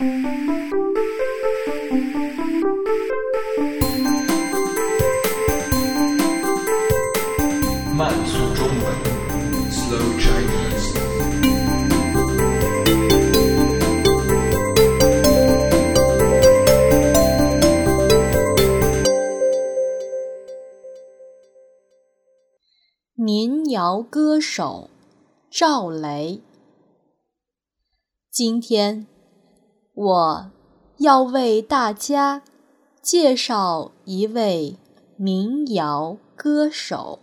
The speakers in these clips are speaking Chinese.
慢速中文，Slow Chinese。民谣歌手赵雷，今天我要为大家介绍一位民谣歌手，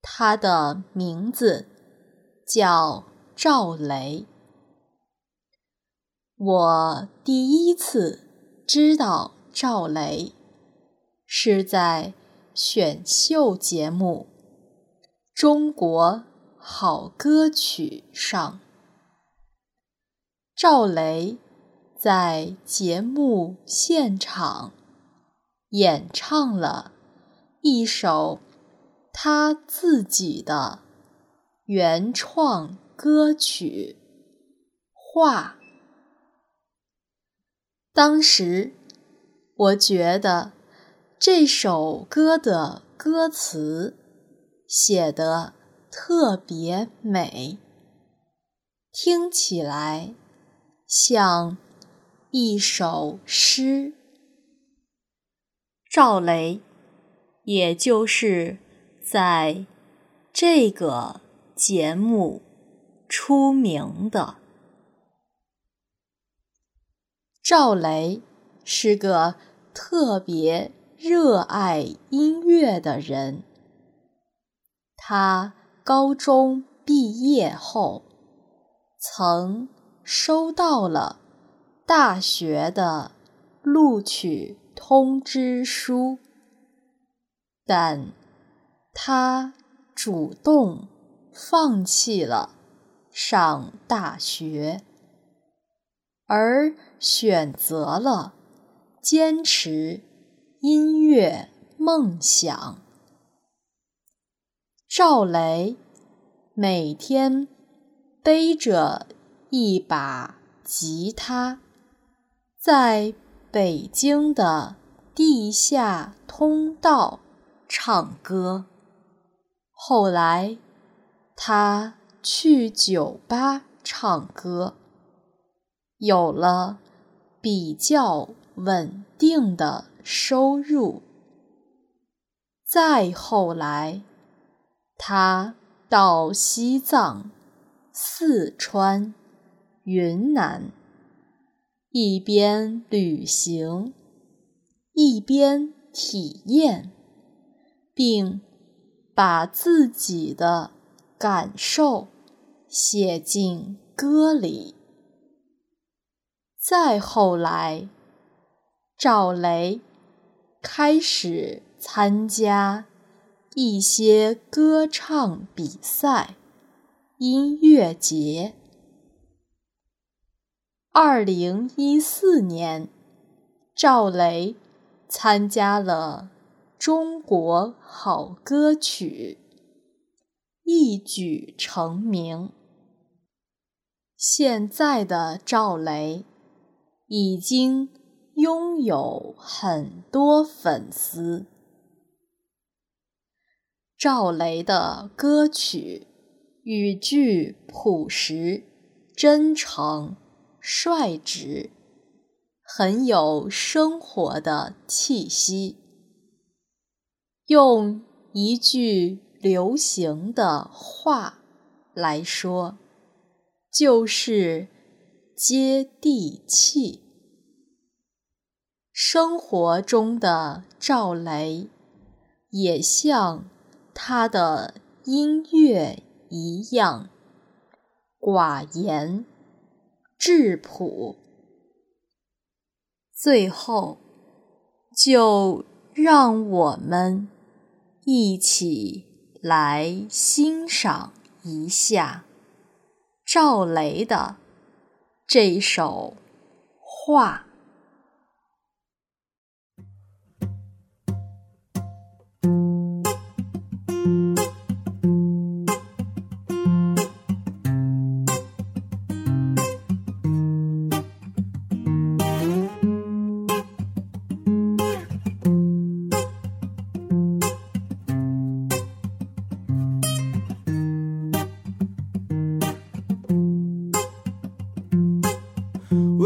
他的名字叫赵雷。我第一次知道赵雷，是在选秀节目。中国好歌曲上，赵雷在节目现场演唱了一首他自己的原创歌曲《画》。当时我觉得这首歌的歌词。写得特别美，听起来像一首诗。赵雷，也就是在这个节目出名的。赵雷是个特别热爱音乐的人。他高中毕业后，曾收到了大学的录取通知书，但他主动放弃了上大学，而选择了坚持音乐梦想。赵雷每天背着一把吉他，在北京的地下通道唱歌。后来，他去酒吧唱歌，有了比较稳定的收入。再后来，他到西藏、四川、云南，一边旅行，一边体验，并把自己的感受写进歌里。再后来，赵雷开始参加。一些歌唱比赛、音乐节。二零一四年，赵雷参加了《中国好歌曲》，一举成名。现在的赵雷已经拥有很多粉丝。赵雷的歌曲语句朴实、真诚、率直，很有生活的气息。用一句流行的话来说，就是接地气。生活中的赵雷，也像。他的音乐一样寡言质朴。最后，就让我们一起来欣赏一下赵雷的这首《画》。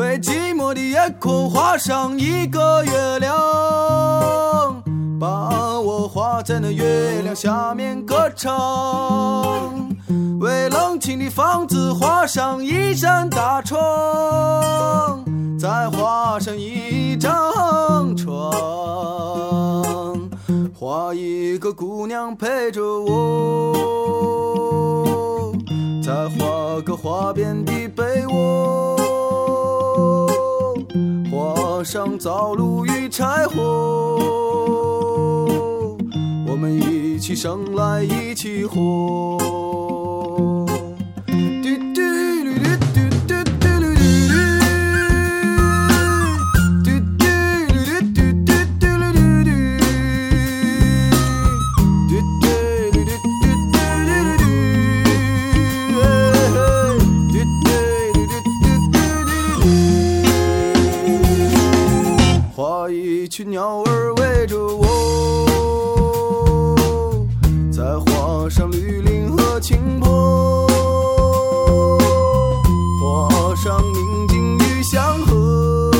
为寂寞的夜空画上一个月亮，把我画在那月亮下面歌唱。为冷清的房子画上一扇大窗，再画上一张床，画一个姑娘陪着我，再画个花边的被窝，上灶炉与柴火，我们一起生来一起活。群鸟儿围着我，再画上绿林和青坡，画上宁静与祥和，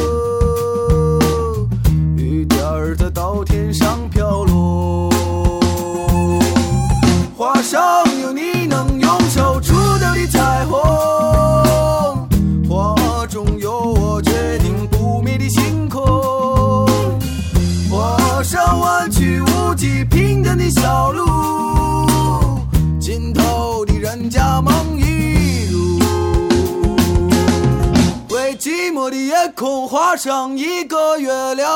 雨点儿在稻田上飘落，画上有你能用手触到的彩虹，画中有我决定不灭的星起、平坦的小路，尽头的人家梦一路。为寂寞的夜空画上一个月亮。